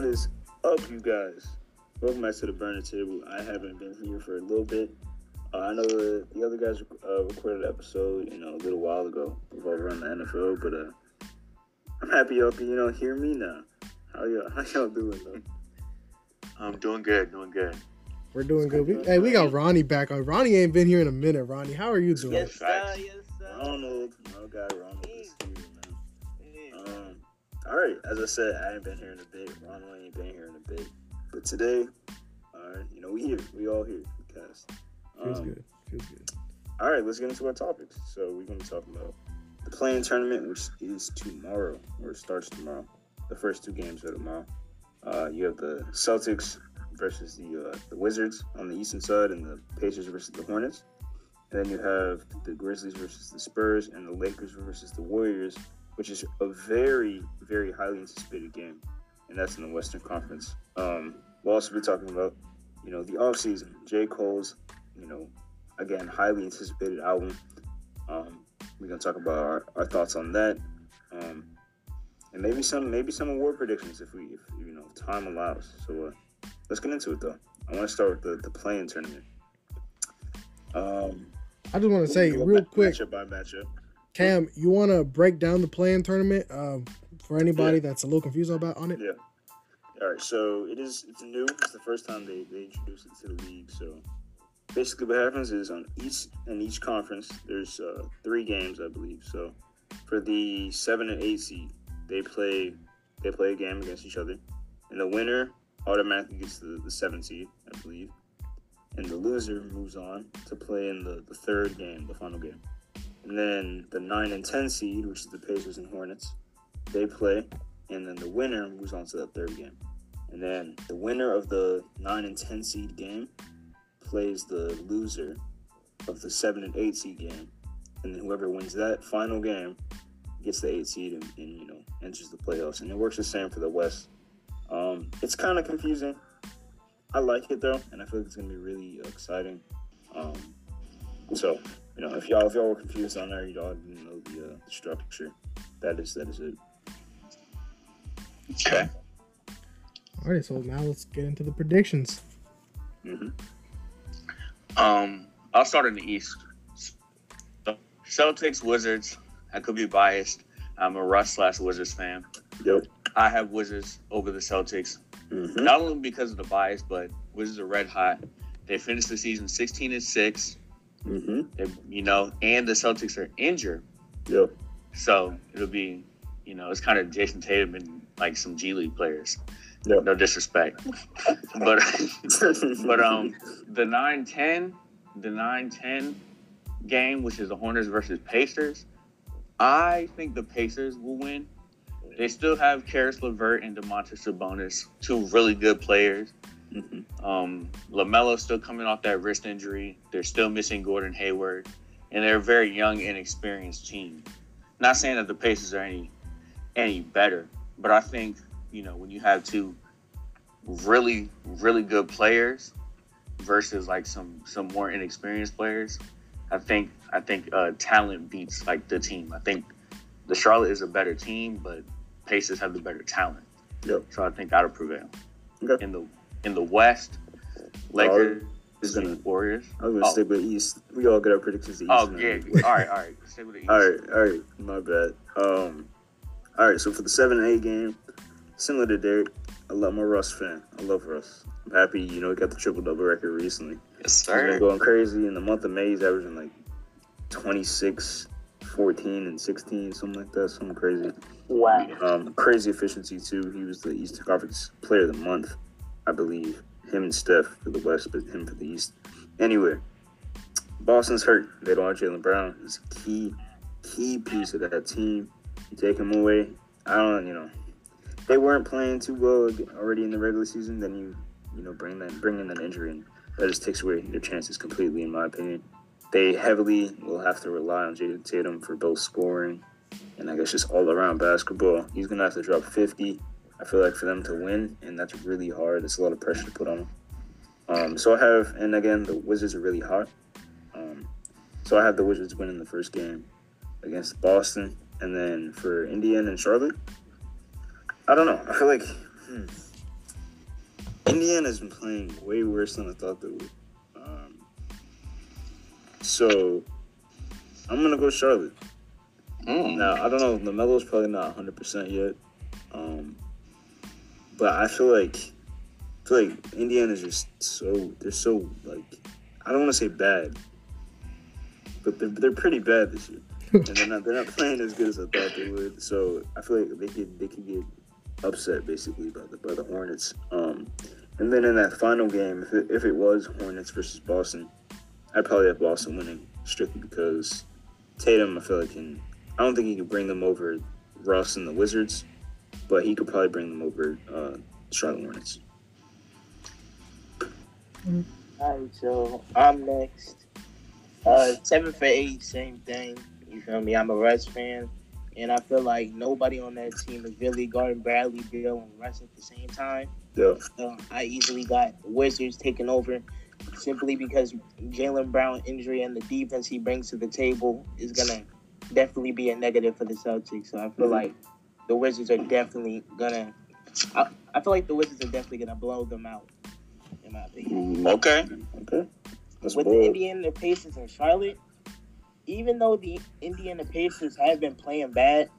What is up, you guys? Welcome back to the Burner Table. I haven't been here for a little bit. Uh, I know the, the other guys uh, recorded an episode, you know, a little while ago over on the NFL, but uh, I'm happy y'all can, you know, hear me now. How y'all, how y'all doing, though? I'm doing good, doing good. We're doing good. We, hey, we got Ronnie back on. Ronnie ain't been here in a minute. Ronnie, how are you doing? Yes, sir. Yes, as I said, I ain't been here in a bit. Ronald ain't been here in a bit. But today, all right, you know, we here. We all here. Because, Feels um, good. Feels good. All right, let's get into our topics. So we're going to be talking about the play-in tournament, which is tomorrow, or starts tomorrow. The first two games are tomorrow. Uh, you have the Celtics versus the uh, the Wizards on the eastern side, and the Pacers versus the Hornets. And then you have the Grizzlies versus the Spurs, and the Lakers versus the Warriors, which is a very, very highly anticipated game, and that's in the Western Conference. Um, we'll also be talking about, you know, the offseason. J. Cole's, you know, again, highly anticipated album. Um, we're gonna talk about our, our thoughts on that, um, and maybe some maybe some award predictions if we if you know if time allows. So uh, let's get into it though. I want to start with the the play-in tournament. Um, I just want to say real quick, matchup by matchup. Cam, you want to break down the play-in tournament um, for anybody Yeah. that's a little confused about on it? Yeah. All right. So it is. It's new. It's the first time they, they introduced it to the league. So basically, what happens is on each in each conference, there's uh, three games, I believe. So for the seven and eight seed, they play they play a game against each other, and the winner automatically gets the, the seven seed, I believe, and the loser moves on to play in the, the third game, the final game. And then the nine and ten seed, which is the Pacers and Hornets, they play, and then the winner moves on to that third game. And then the winner of the 9 and 10 seed game plays the loser of the 7 and 8 seed game. And then whoever wins that final game gets the 8 seed and, and you know, enters the playoffs. And it works the same for the West. Um, it's kind of confusing. I like it though, and I feel like it's going to be really exciting. Um, so, you know, if y'all if y'all were confused on there, y'all didn't know the uh, structure. That is that is it. Okay. All right, so now let's get into the predictions. hmm Um, I'll start in the East. So, Celtics, Wizards. I could be biased. I'm a Russ slash Wizards fan. Yep. I have Wizards over the Celtics, hmm not only because of the bias, but Wizards are red hot. They finished the season 16 and six. Hmm They, you know, and the Celtics are injured, Yep. so it'll be, you know, it's kind of Jayson Tatum and like some G League players. Yep. No disrespect, but But um, the 9-10, the 9-10 game, which is the Hornets versus Pacers, I think the Pacers will win. They still have Caris LeVert and Domantas Sabonis, two really good players. Mhm. Um, Lamelo's still coming off that wrist injury. They're still missing Gordon Hayward, and they're a very young, inexperienced team. Not saying that the Pacers are any any better, but I think you know when you have two really really good players versus like some some more inexperienced players, I think I think uh, talent beats like the team. I think the Charlotte is a better team, but Pacers have the better talent. Yep. So I think that'll prevail. Okay. In the in the West, Lakers, is gonna- Warriors. I was gonna Oh. stick with East. We all get our predictions. to East Oh yeah. all right, all right. Stay with the East. All right, all right. My bad. Um, all right. So for the seven and eight game, similar to Derek, I love my Russ fan. I love Russ. I'm happy. You know, he got the triple double record recently. Yes, He's been going crazy in the month of May. He's averaging like 26, 14, and 16, something like that. Something crazy. Wow. Um, crazy efficiency too. He was the Eastern Conference Player of the Month, I believe. Him and Steph for the West, but him for the East. Anyway, Boston's hurt. They don't have Jaylen Brown. He's a key, key piece of that team. You take him away. I don't, you know, they weren't playing too well already in the regular season. Then you, you know, bring that, bring in that injury, and that just takes away their chances completely, in my opinion. They heavily will have to rely on Jayson Tatum for both scoring and I guess just all around basketball. He's gonna have to drop 50. I feel like for them to win, and that's really hard. It's a lot of pressure to put on them. Um, so I have, and again, the Wizards are really hot. Um, so I have the Wizards winning the first game against Boston, and then for Indiana and Charlotte, I don't know. I feel like hmm, Indiana's been playing way worse than I thought they would. Um, so I'm gonna go Charlotte. Mm. Now I don't know. Lamelo's probably not 100 percent yet, um, but I feel like I feel like Indiana's just so they're so like I don't want to say bad, but they're they're pretty bad this year, and they're not they're not playing as good as I thought they would. So I feel like they could they could get upset basically by the by the Hornets. Um, and then in that final game, if it, if it was Hornets versus Boston, I'd probably have Boston winning strictly because Tatum I feel like can I don't think he can bring them over Russ and the Wizards, but he could probably bring them over uh, Charlotte Hornets. All right, so I'm next. Uh, seven for eight, same thing. You feel me? I'm a Russ fan, and I feel like nobody on that team is really guarding Bradley Beal and Russ at the same time. Yeah. So I easily got Wizards taking over, simply because Jaylen Brown injury and the defense he brings to the table is gonna definitely be a negative for the Celtics. So I feel Mhm. like the Wizards are definitely gonna. I, I feel like the Wizards are definitely gonna blow them out, in my opinion Mm, Okay. Okay. That's with the bold. Indiana Pacers and Charlotte, even though the Indiana Pacers have been playing bad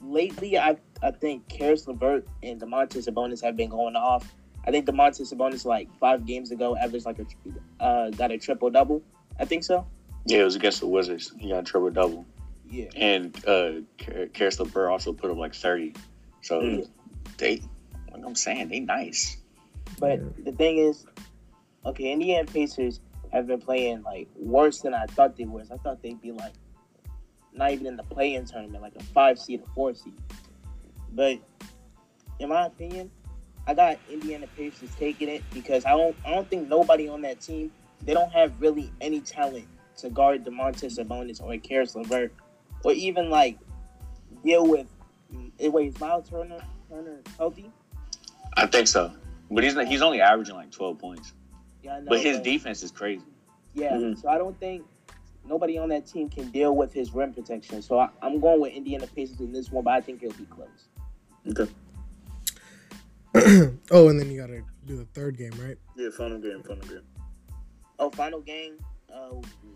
lately, I I think Caris LeVert and Domantas Sabonis have been going off. I think Domantas Sabonis like five games ago averaged like a uh, got a triple double. I think so. Yeah, it was against the Wizards. He got a triple double, Yeah. and uh, Kar- Caris LeVert also put up like thirty. So Mm. they, like I'm saying, they nice. But the thing is, okay, Indiana Pacers have been playing like worse than I thought they was. I thought they'd be like not even in the play-in tournament, like a five seed or four seed. But in my opinion, I got Indiana Pacers taking it because I don't I don't think nobody on that team they don't have really any talent to guard Domantas Sabonis or Caris LeVert or even like deal with. Wait, is Miles Turner Turner healthy? I think so, but he's he's only averaging like twelve points. Yeah, I know. But his but- defense is crazy. Yeah, Mhm. so I don't think nobody on that team can deal with his rim protection. So I, I'm going with Indiana Pacers in this one, but I think it'll be close. Okay. oh, and then you gotta do the third game, right? Yeah. Final game. Final game. Oh, final game, uh,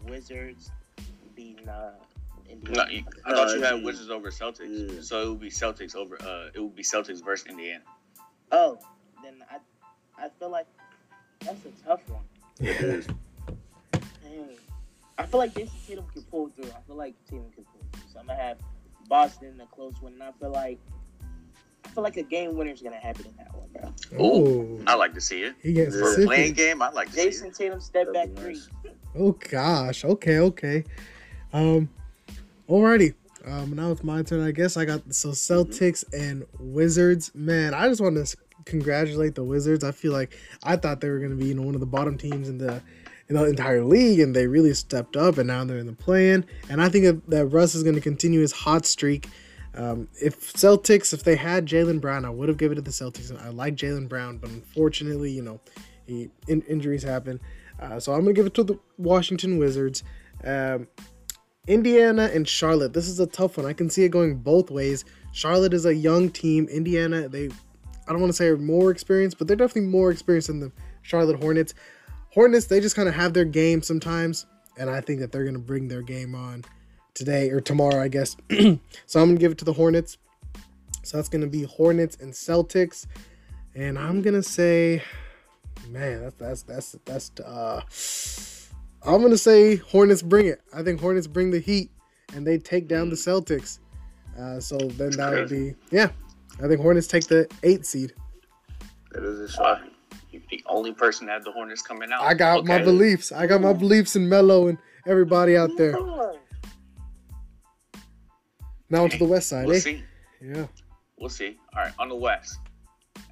Wizards beating uh, Indiana. No, I No, thought you had be- Wizards over Celtics, Yeah. so it would be Celtics over. Uh, it would be Celtics versus Indiana. Oh, then I I feel like that's a tough one. It is. Dang. I feel like Jayson Tatum can pull through. I feel like Tatum can pull through. So I'm gonna have Boston in a close one, and I feel like I feel like a game winner is gonna happen in that one, bro. Oh, I like to see it he gets Yeah. for a play-in game. I like to see Jayson it. Tatum step back That'd be three. Oh gosh. Okay. Okay. Um. Alrighty. Um. Now it's my turn. I guess I got so Celtics and Wizards. Man, I just want to congratulate the Wizards. I feel like I thought they were going to be you know one of the bottom teams in the in the entire league, and they really stepped up, and now they're in the play-in. And I think that, that Russ is going to continue his hot streak. Um, if Celtics, if they had Jaylen Brown, I would have given it to the Celtics. I like Jaylen Brown, but unfortunately, you know, he in, injuries happen. Uh, so I'm gonna give it to the Washington Wizards. Um, Indiana and Charlotte. This is a tough one. I can see it going both ways. Charlotte is a young team. Indiana, they, I don't want to say are more experienced, but they're definitely more experienced than the Charlotte Hornets. Hornets, they just kind of have their game sometimes, and I think that they're gonna bring their game on today or tomorrow, I guess. so I'm gonna give it to the Hornets. So that's gonna be Hornets and Celtics, and I'm gonna say, man, that's that's that's that's uh. I'm gonna say Hornets bring it. I think Hornets bring the heat and they take down the Celtics. Uh, so then that would be yeah. I think Hornets take the eight seed. That is a shot. you're the only person that had the Hornets coming out. I got my beliefs. I got my beliefs in Mello and everybody out there. Now onto the West side, We'll eh? see. Yeah. We'll see. All right, on the West,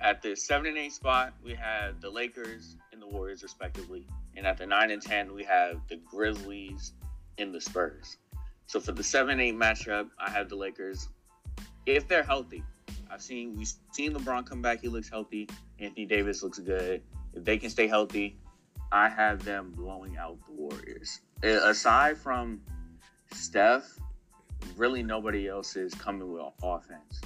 at the seven and eight spot, we have the Lakers and the Warriors, respectively, and at the nine and ten, we have the Grizzlies and the Spurs. So for the seven eight matchup, I have the Lakers. If they're healthy, I've seen we've seen LeBron come back. He looks healthy. Anthony Davis looks good. If they can stay healthy, I have them blowing out the Warriors. Aside from Steph, really nobody else is coming with offense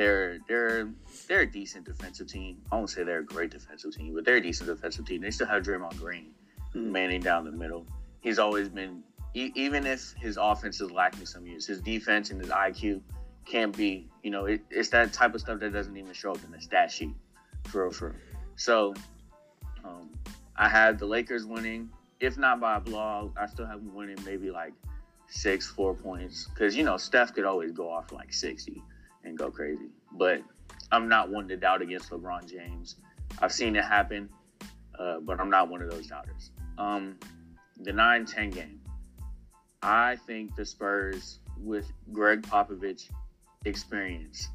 they're they're they're a decent defensive team. I won't say they're a great defensive team, but they're a decent defensive team. They still have Draymond Green Hmm. manning down the middle. He's always been e- even if his offense is lacking some years, his defense and his IQ can't be. You know, it, it's that type of stuff that doesn't even show up in the stat sheet, for real, for real. So, um, I had the Lakers winning, if not by a blowout. I still have them winning maybe like six, four points, because you know Steph could always go off like sixty and go crazy. But I'm not one to doubt against LeBron James. I've seen it happen, uh, but I'm not one of those doubters. Um, the 9-10 game. I think the Spurs with Gregg Popovich experience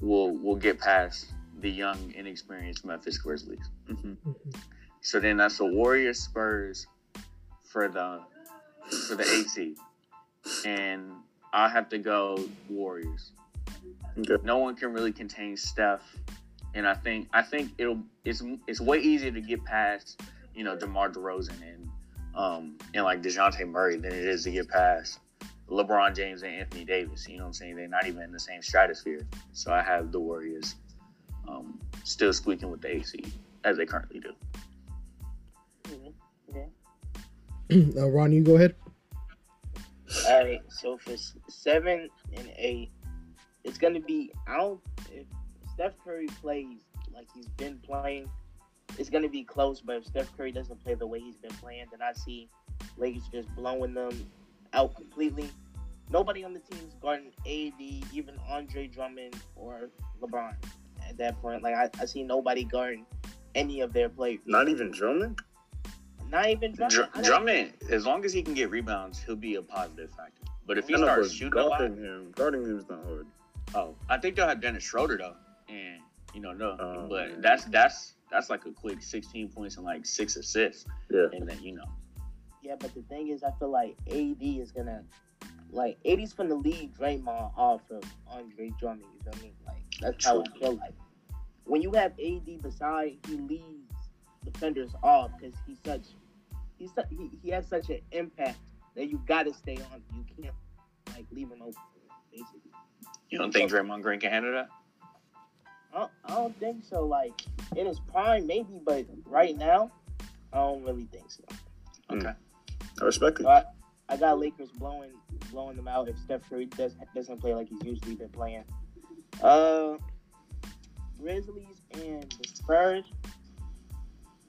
will will get past the young, inexperienced Memphis Grizzlies. Mhm. So then that's the Warriors Spurs for the for the eight seed, and I have to go Warriors. Okay. No one can really contain Steph, and I think I think it'll it's it's way easier to get past you know DeMar DeRozan and um and like Dejounte Murray than it is to get past LeBron James and Anthony Davis. You know what I'm saying? They're not even in the same stratosphere. So I have the Warriors um, still squeaking with the eight seed as they currently do. Mhm. Okay. uh, Ron, you go ahead. All right. So for seven and eight, it's gonna be. I don't. If Steph Curry plays like he's been playing, it's gonna be close. But if Steph Curry doesn't play the way he's been playing, then I see Lakers just blowing them out completely. Nobody on the team is guarding AD, even Andre Drummond or LeBron. At that point, like I, I see nobody guarding any of their players. Not even Drummond. Not even Drummond. Dr- I don't- Drummond, as long as he can get rebounds, he'll be a positive factor. But if he I know, starts but shooting a lot, guarding him, guarding him is not hard. Oh, I think they'll have Dennis Schroeder though, and you know no, Oh, but man. that's that's that's like a quick 16 points and like six assists, Yeah. and then you know Yeah, but the thing is, I feel like AD is gonna, like, AD's gonna lead Draymond off of Andre Drummond. You feel me? Like that's how I feel like. When you have AD beside, he leads defenders off because he's such, he's su- he, he has such an impact that you gotta stay on. You can't like leave him open. Basically, you don't think Draymond Green can handle that. I don't, I don't think so. Like in his prime, maybe, but right now, I don't really think so. Okay, I respect it. So I, I got Lakers blowing blowing them out if Steph Curry does, doesn't play like he's usually been playing. Uh, Grizzlies and the Spurs.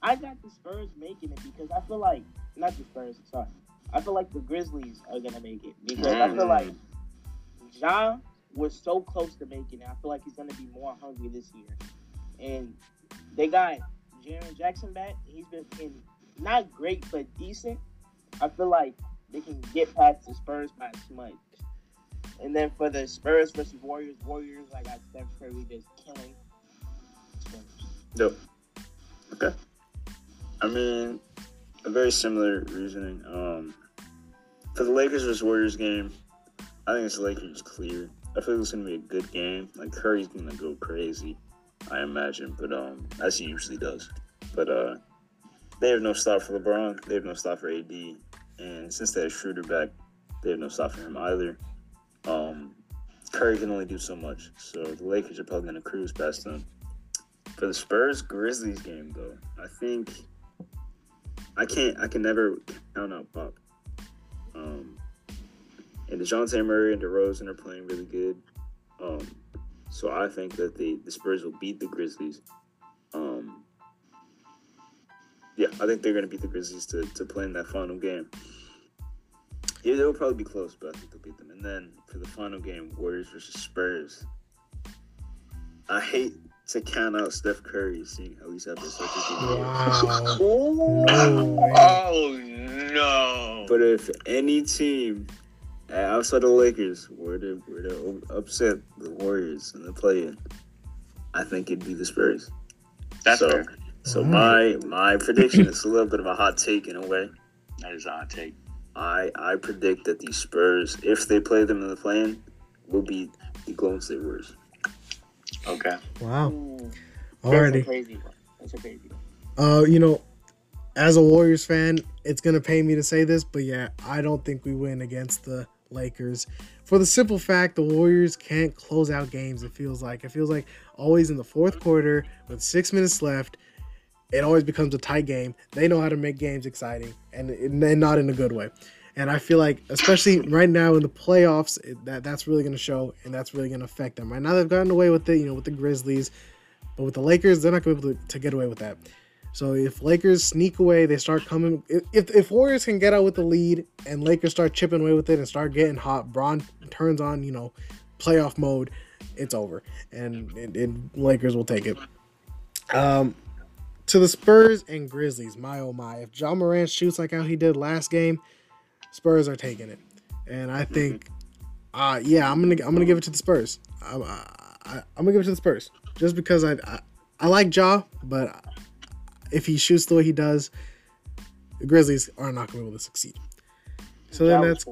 I got the Spurs making it because I feel like not the Spurs. Sorry, I feel like the Grizzlies are gonna make it because I feel Mm. like John was so close to making it. I feel like he's gonna be more hungry this year, and they got Jaren Jackson back. He's been playing not great but decent. I feel like they can get past the Spurs by smudge. And then for the Spurs versus Warriors, Warriors, I got Steph Curry just killing. Dope. Okay. I mean, a very similar reasoning. Um, for the Lakers versus Warriors game, I think it's Lakers clear. I feel like it's gonna be a good game. Like Curry's gonna go crazy, I imagine, but um, as he usually does. But uh, they have no stop for LeBron. They have no stop for AD, and since they have Schroeder back, they have no stop for him either. Um, Curry can only do so much, so the Lakers are probably gonna cruise past them. For the Spurs Grizzlies game though, I think I can't I can never count out Pop. Um and DeJounte Murray and DeRozan are playing really good. Um so I think that the, the Spurs will beat the Grizzlies. Um yeah, I think they're gonna beat the Grizzlies to, to play in that final game. Yeah, they'll probably be close, but I think they'll beat them. And then for the final game, Warriors versus Spurs. I hate to count out Steph Curry, seeing how he's having such a good year. No. Oh no! But if any team outside the Lakers were to were to upset the Warriors in the play-in, I think it'd be the Spurs. That's so, fair. So my my prediction is a little bit of a hot take in a way. That is a hot take. I I predict that the Spurs, if they play them in the play-in, will be the Golden State Warriors. Okay. Wow. Ooh. That's a crazy one. That's a crazy one. Uh, you know, as a Warriors fan, it's gonna pay me to say this, but yeah, I don't think we win against the Lakers for the simple fact the Warriors can't close out games. It feels like it feels like always in the fourth quarter with six minutes left, it always becomes a tight game. They know how to make games exciting, and, and not in a good way. And I feel like, especially right now in the playoffs, that that's really going to show, and that's really going to affect them. Right now, they've gotten away with it, you know, with the Grizzlies, but with the Lakers, they're not going to be able to, to get away with that. So if Lakers sneak away, they start coming. If if Warriors can get out with the lead and Lakers start chipping away with it and start getting hot, Bron turns on, you know, playoff mode, it's over, and, and, and Lakers will take it. Um, to the Spurs and Grizzlies, my oh my! If Ja Morant shoots like how he did last game, Spurs are taking it, and I think, uh yeah, I'm gonna I'm gonna give it to the Spurs. I, I, I'm gonna give it to the Spurs just because I I, I like Ja, but if he shoots the way he does, the Grizzlies are not going to be able to succeed. So then that's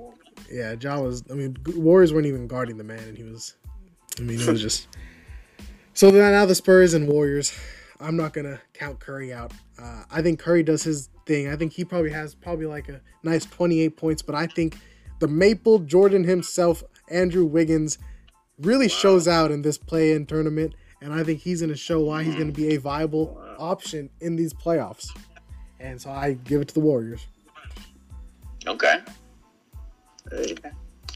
yeah, Ja was. I mean, Warriors weren't even guarding the man, and he was. I mean, it was just. So then now the Spurs and Warriors. I'm not gonna count Curry out. Uh, I think Curry does his thing. I think he probably has probably like a nice 28 points, but I think the Maple Jordan himself, Andrew Wiggins, really wow. shows out in this play-in tournament, and I think he's gonna show why he's gonna be a viable. Option in these playoffs. And so I give it to the Warriors. Okay. Hey,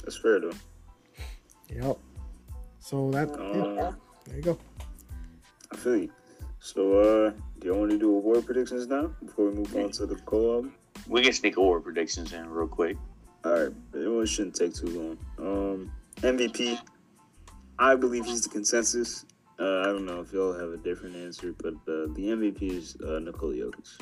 that's fair though. Yep. So that uh, yeah, there you go. I feel you. So uh do you want to do award predictions now before we move on to the co-op? We can sneak award predictions in real quick. All right, it shouldn't take too long. Um, MVP, I believe he's the consensus. Uh, I don't know if y'all have a different answer, but uh, the MVP is uh, Nikola Jokic.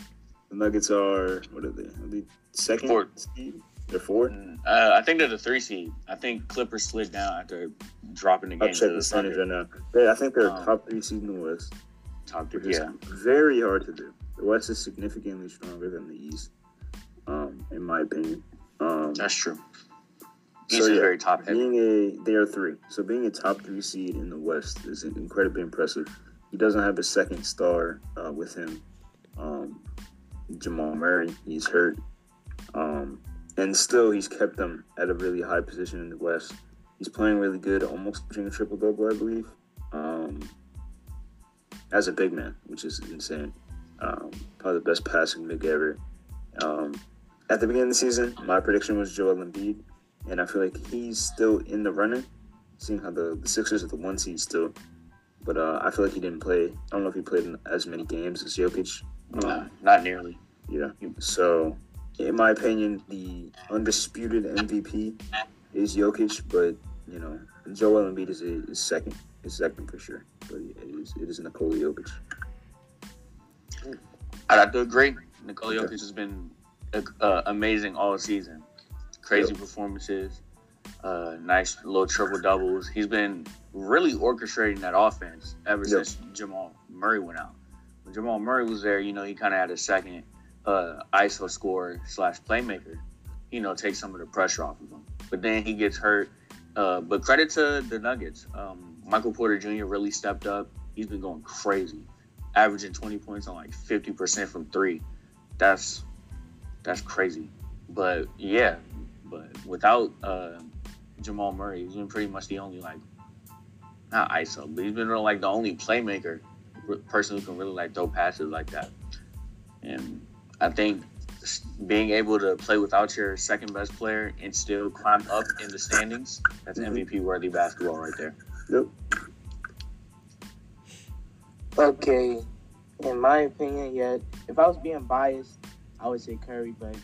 The Nuggets are what are they? Are they second Fourth. seed? They're four. Mm, uh, I think they're the three seed. I think Clippers slid down after dropping the game. I'll check the percentage right now. They, I think they're um, top three seed in the West. Top three, yeah. Very hard to do. The West is significantly stronger than the East, um, in my opinion. Um, That's true. East so, yeah, very top heavy. Being a, they are three. So being a top three seed in the West is incredibly impressive. He doesn't have a second star uh, with him. Um, Jamal Murray, he's hurt. Um, and still he's kept them at a really high position in the West. He's playing really good, almost reaching a triple double, I believe, um, as a big man, which is insane. Um, probably the best passing big ever. Um, at the beginning of the season, my prediction was Joel Embiid, and I feel like he's still in the running, seeing how the, the Sixers are the one seed still. But uh, I feel like he didn't play. I don't know if he played in as many games as Jokic. Um, not nearly. Yeah. So in my opinion, the undisputed MVP is Jokic, but you know, Joel Embiid is, is second, is second for sure. But it is it is Nikola Jokic. I'd have to agree. Nikola Jokic has been uh, amazing all season. Crazy yep. performances, uh, nice little triple doubles. He's been really orchestrating that offense ever yep. since Jamal Murray went out. When Jamal Murray was there, you know, he kind of had a second uh, ISO scorer slash playmaker, you know, take some of the pressure off of him. But then he gets hurt. Uh, but credit to the Nuggets. Um, Michael Porter Jr. really stepped up. He's been going crazy, averaging 20 points on like 50% from three. That's that's crazy. But yeah, but without uh, Jamal Murray, he's been pretty much the only like not ISO, but he's been really, like the only playmaker person who can really like throw passes like that. And I think being able to play without your second best player and still climb up in the standings, that's mm-hmm. MVP worthy basketball right there. Yep. Okay. In my opinion, yeah, if I was being biased, I would say Curry, but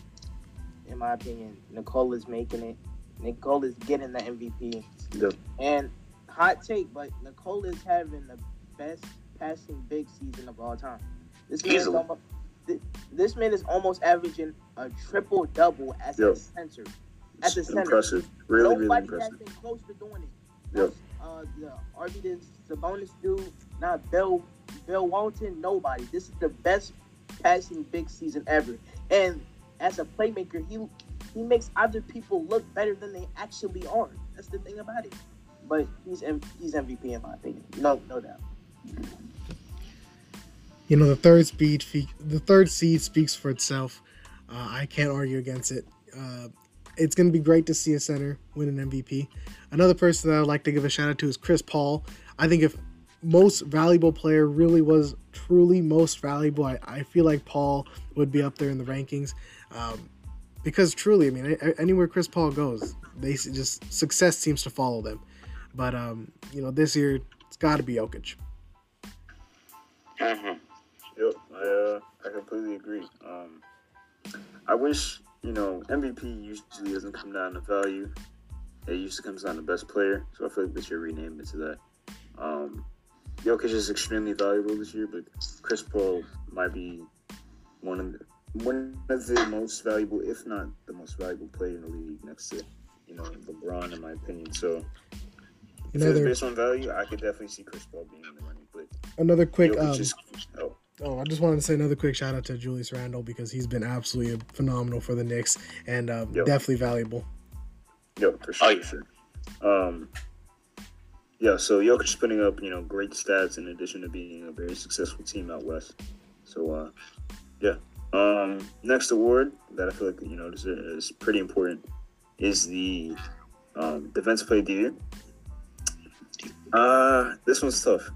in my opinion, Nikola's making it. Nikola's getting the MVP. And hot take, but Nikola's having the best passing big season of all time. This is almost, this man is almost averaging a triple double as a center. As a center. Impressive. Really, Nobody really impressive. has been close to doing it. Yep. Uh, the RB the bonus dude, not Bill Bill Walton, nobody. This is the best passing big season ever. And as a playmaker, he he makes other people look better than they actually are. That's the thing about it. But he's he's MVP in my opinion. No, no doubt you know the third speed the third seed speaks for itself. Uh, I can't argue against it. Uh, it's gonna be great to see a center win an MVP. Another person that I'd like to give a shout out to is Chris Paul. I think if most valuable player really was truly most valuable, I, I feel like Paul would be up there in the rankings. Um, because truly, I mean, anywhere Chris Paul goes, they just success seems to follow them. But um, you know, this year it's got to be Jokic. Mm-hmm. Yep, I uh, I completely agree. Um, I wish you know MVP usually doesn't come down to value. It usually comes down to best player. So I feel like this should rename it to that. Um, Jokic is extremely valuable this year, but Chris Paul might be one of the one of the most valuable, if not the most valuable player in the league, next to you know LeBron, in my opinion. So another, based on value, I could definitely see Chris Paul being in the running. But another quick, um, just, oh. oh, I just wanted to say another quick shout out to Julius Randle because he's been absolutely phenomenal for the Knicks and um, yep. definitely valuable. Yep, for sure. Oh, yeah. sure. Um, yeah, so Jokic is putting up, you know, great stats in addition to being a very successful team out west. So, uh, yeah. Um, next award that I feel like, you know, is, is pretty important is the um, Defensive Player of the Year. Uh, this one's tough.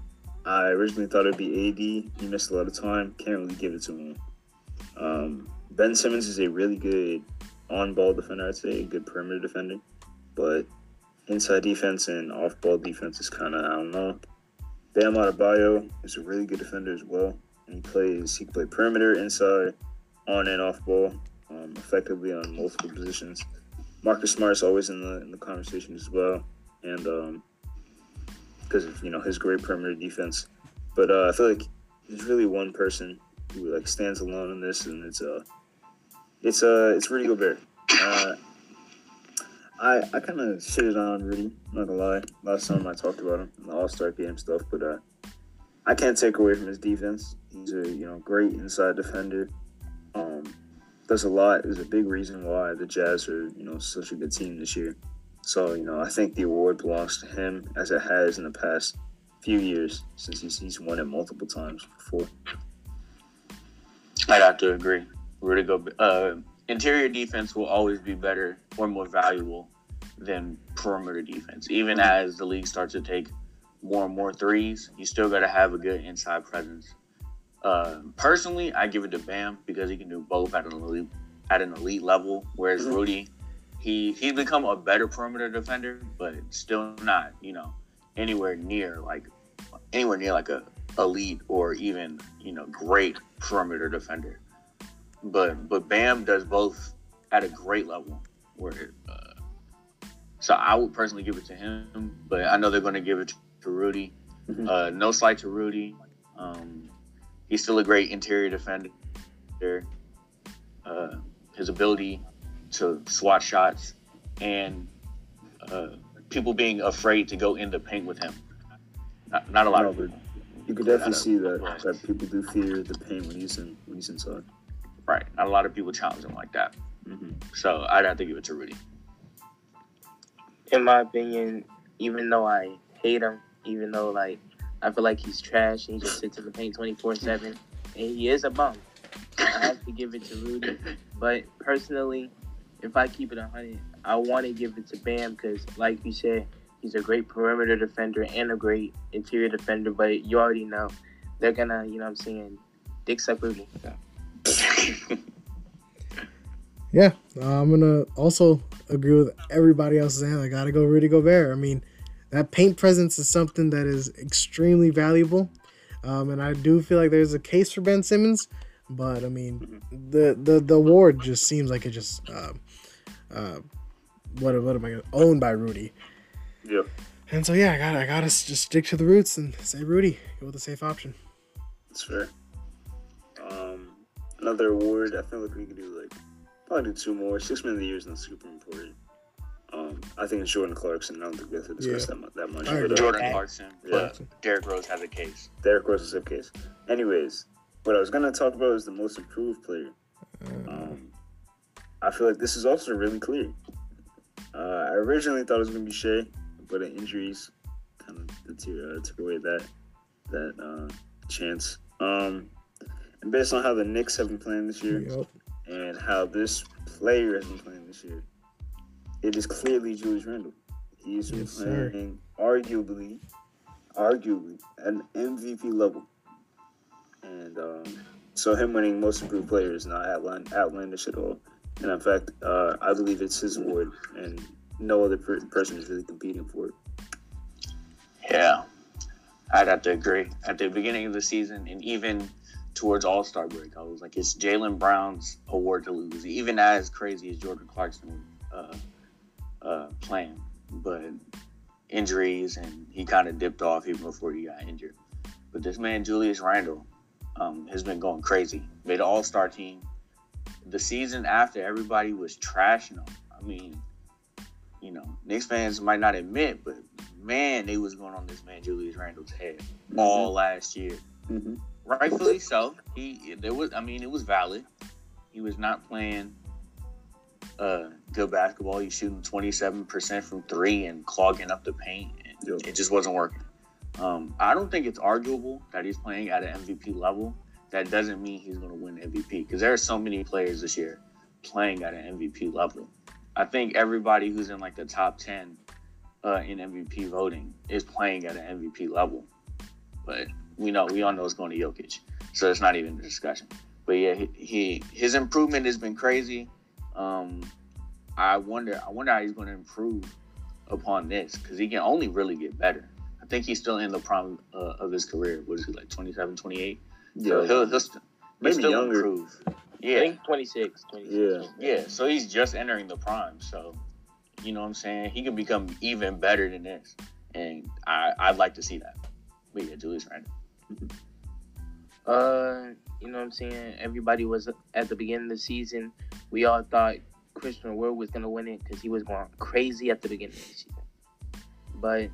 I originally thought it'd be AD. He missed a lot of time. Can't really give it to him. Um, ben Simmons is a really good on-ball defender. I'd say a good perimeter defender, but inside defense and off-ball defense is kind of I don't know. Bam Adebayo is a really good defender as well, he plays. He can perimeter, inside, on and off ball, um, effectively on multiple positions. Marcus Smart is always in the in the conversation as well, and um, because of you know his great perimeter defense. But uh, I feel like there's really one person who like stands alone in this, and it's uh it's uh it's Rudy Gobert. Uh, I I kind of shitted on Rudy. Not gonna lie. Last time I talked about him in the All Star game stuff, but uh, I can't take away from his defense. He's a you know great inside defender. Um, does a lot. Is a big reason why the Jazz are you know such a good team this year. So, you know, I think the award belongs to him as it has in the past few years since he's, he's won it multiple times before. I'd have to agree. Rudy Go, uh, interior defense will always be better or more valuable than perimeter defense. Even as the league starts to take more and more threes, you still got to have a good inside presence. Uh, personally, I give it to Bam because he can do both at an elite at an elite level, whereas mm-hmm. Rudy he he's become a better perimeter defender, but still not, you know, anywhere near like anywhere near like a elite or even you know great perimeter defender. But but Bam does both at a great level. Where uh, so I would personally give it to him, but I know they're going to give it to Rudy. Mm-hmm. Uh, no slight to Rudy. Um, he's still a great interior defender. Uh, his ability to swat shots and uh, people being afraid to go in the paint with him. Not, not a lot no, of people. You could definitely see that that people do fear the paint when he's in when he's inside. Right. Not a lot of people challenge him like that. Mm-hmm. So I'd have to give it to Rudy. In my opinion, even though I hate him, even though like I feel like he's trash he just sits in the paint twenty four seven, and he is a bum. I have to give it to Rudy. But personally, if I keep it 100, I want to give it to Bam because, like you said, he's a great perimeter defender and a great interior defender. But you already know they're gonna, you know, what I'm saying, dick suck Rudy. yeah, I'm gonna also agree with everybody else saying I gotta go Rudy Gobert. I mean, that paint presence is something that is extremely valuable, um, and I do feel like there's a case for Ben Simmons. But I mean, mm-hmm. the the the award just seems like it just uh, uh, what what am I gonna owned by Rudy. Yeah. And so yeah, I got I gotta just stick to the roots and say Rudy. Go with the safe option. That's fair. Um, another award. I feel like we could do like probably do two more. Six men of the year is not super important. Um, I think it's Jordan Clarkson. I don't think we have to discuss yeah. that, that much. But, uh, Jordan Clarkson. Yeah. Derrick Rose has a case. Derrick Rose has a case. Anyways, what I was gonna talk about is the most improved player. Um, I feel like this is also really clear. Uh, I originally thought it was gonna be Shai, but the injuries kind of deter- uh, took away that that uh, chance. Um, and based on how the Knicks have been playing this year, yep. and how this player has been playing this year, it is clearly Julius Randle. He's Yes, sir. playing arguably, arguably at an MVP level, and um, so him winning Most Improved Player is not outland, outlandish at all. And in fact, uh, I believe it's his award, and no other per- person is really competing for it. Yeah, I'd have to agree. At the beginning of the season, and even towards All Star break, I was like, it's Jaylen Brown's award to lose, even as crazy as Jordan Clarkson uh, uh, playing. But injuries, and he kind of dipped off even before he got injured. But this man, Julius Randle, um, has been going crazy. Made an All Star team. The season after, everybody was trashing him. I mean, you know, Knicks fans might not admit, but man, they was going on this man Julius Randle's head all last year. Mm-hmm. Rightfully so. He there was I mean it was valid. He was not playing uh good basketball. He's shooting twenty seven percent from three and clogging up the paint. Yep. It just wasn't working. Um, I don't think it's arguable that he's playing at an MVP level. That doesn't mean he's going to win MVP because there are so many players this year playing at an MVP level. I think everybody who's in like the top 10 uh, in MVP voting is playing at an MVP level. But we know, we all know it's going to Jokic. So it's not even a discussion. But yeah, he, he his improvement has been crazy. Um, I wonder, I wonder how he's going to improve upon this because he can only really get better. I think he's still in the prime uh, of his career. What is he like, 27, 28? So Yeah, he'll, he'll, st- he'll maybe still younger. improve. I Yeah, think 26. 26 Yeah. yeah. So he's just entering the prime. So, you know what I'm saying? He can become even better than this. And I, I'd like to see that. But yeah, Julius Randle. Uh, you know what I'm saying? Everybody was at the beginning of the season. We all thought Christian Wood was gonna win it because he was going crazy at the beginning of the season. But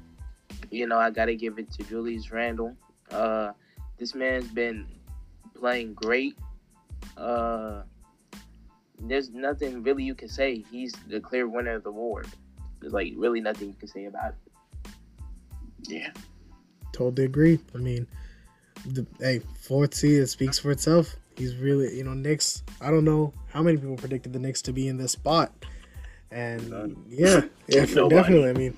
you know, I gotta give it to Julius Randle. Uh, this man's been playing great. Uh, there's nothing really you can say. He's the clear winner of the award. There's like really nothing you can say about it. Yeah. Totally agree. I mean, the hey, fourth seed it speaks for itself. He's really, you know, Knicks. I don't know how many people predicted the Knicks to be in this spot, and None. yeah, yeah, definitely. I mean,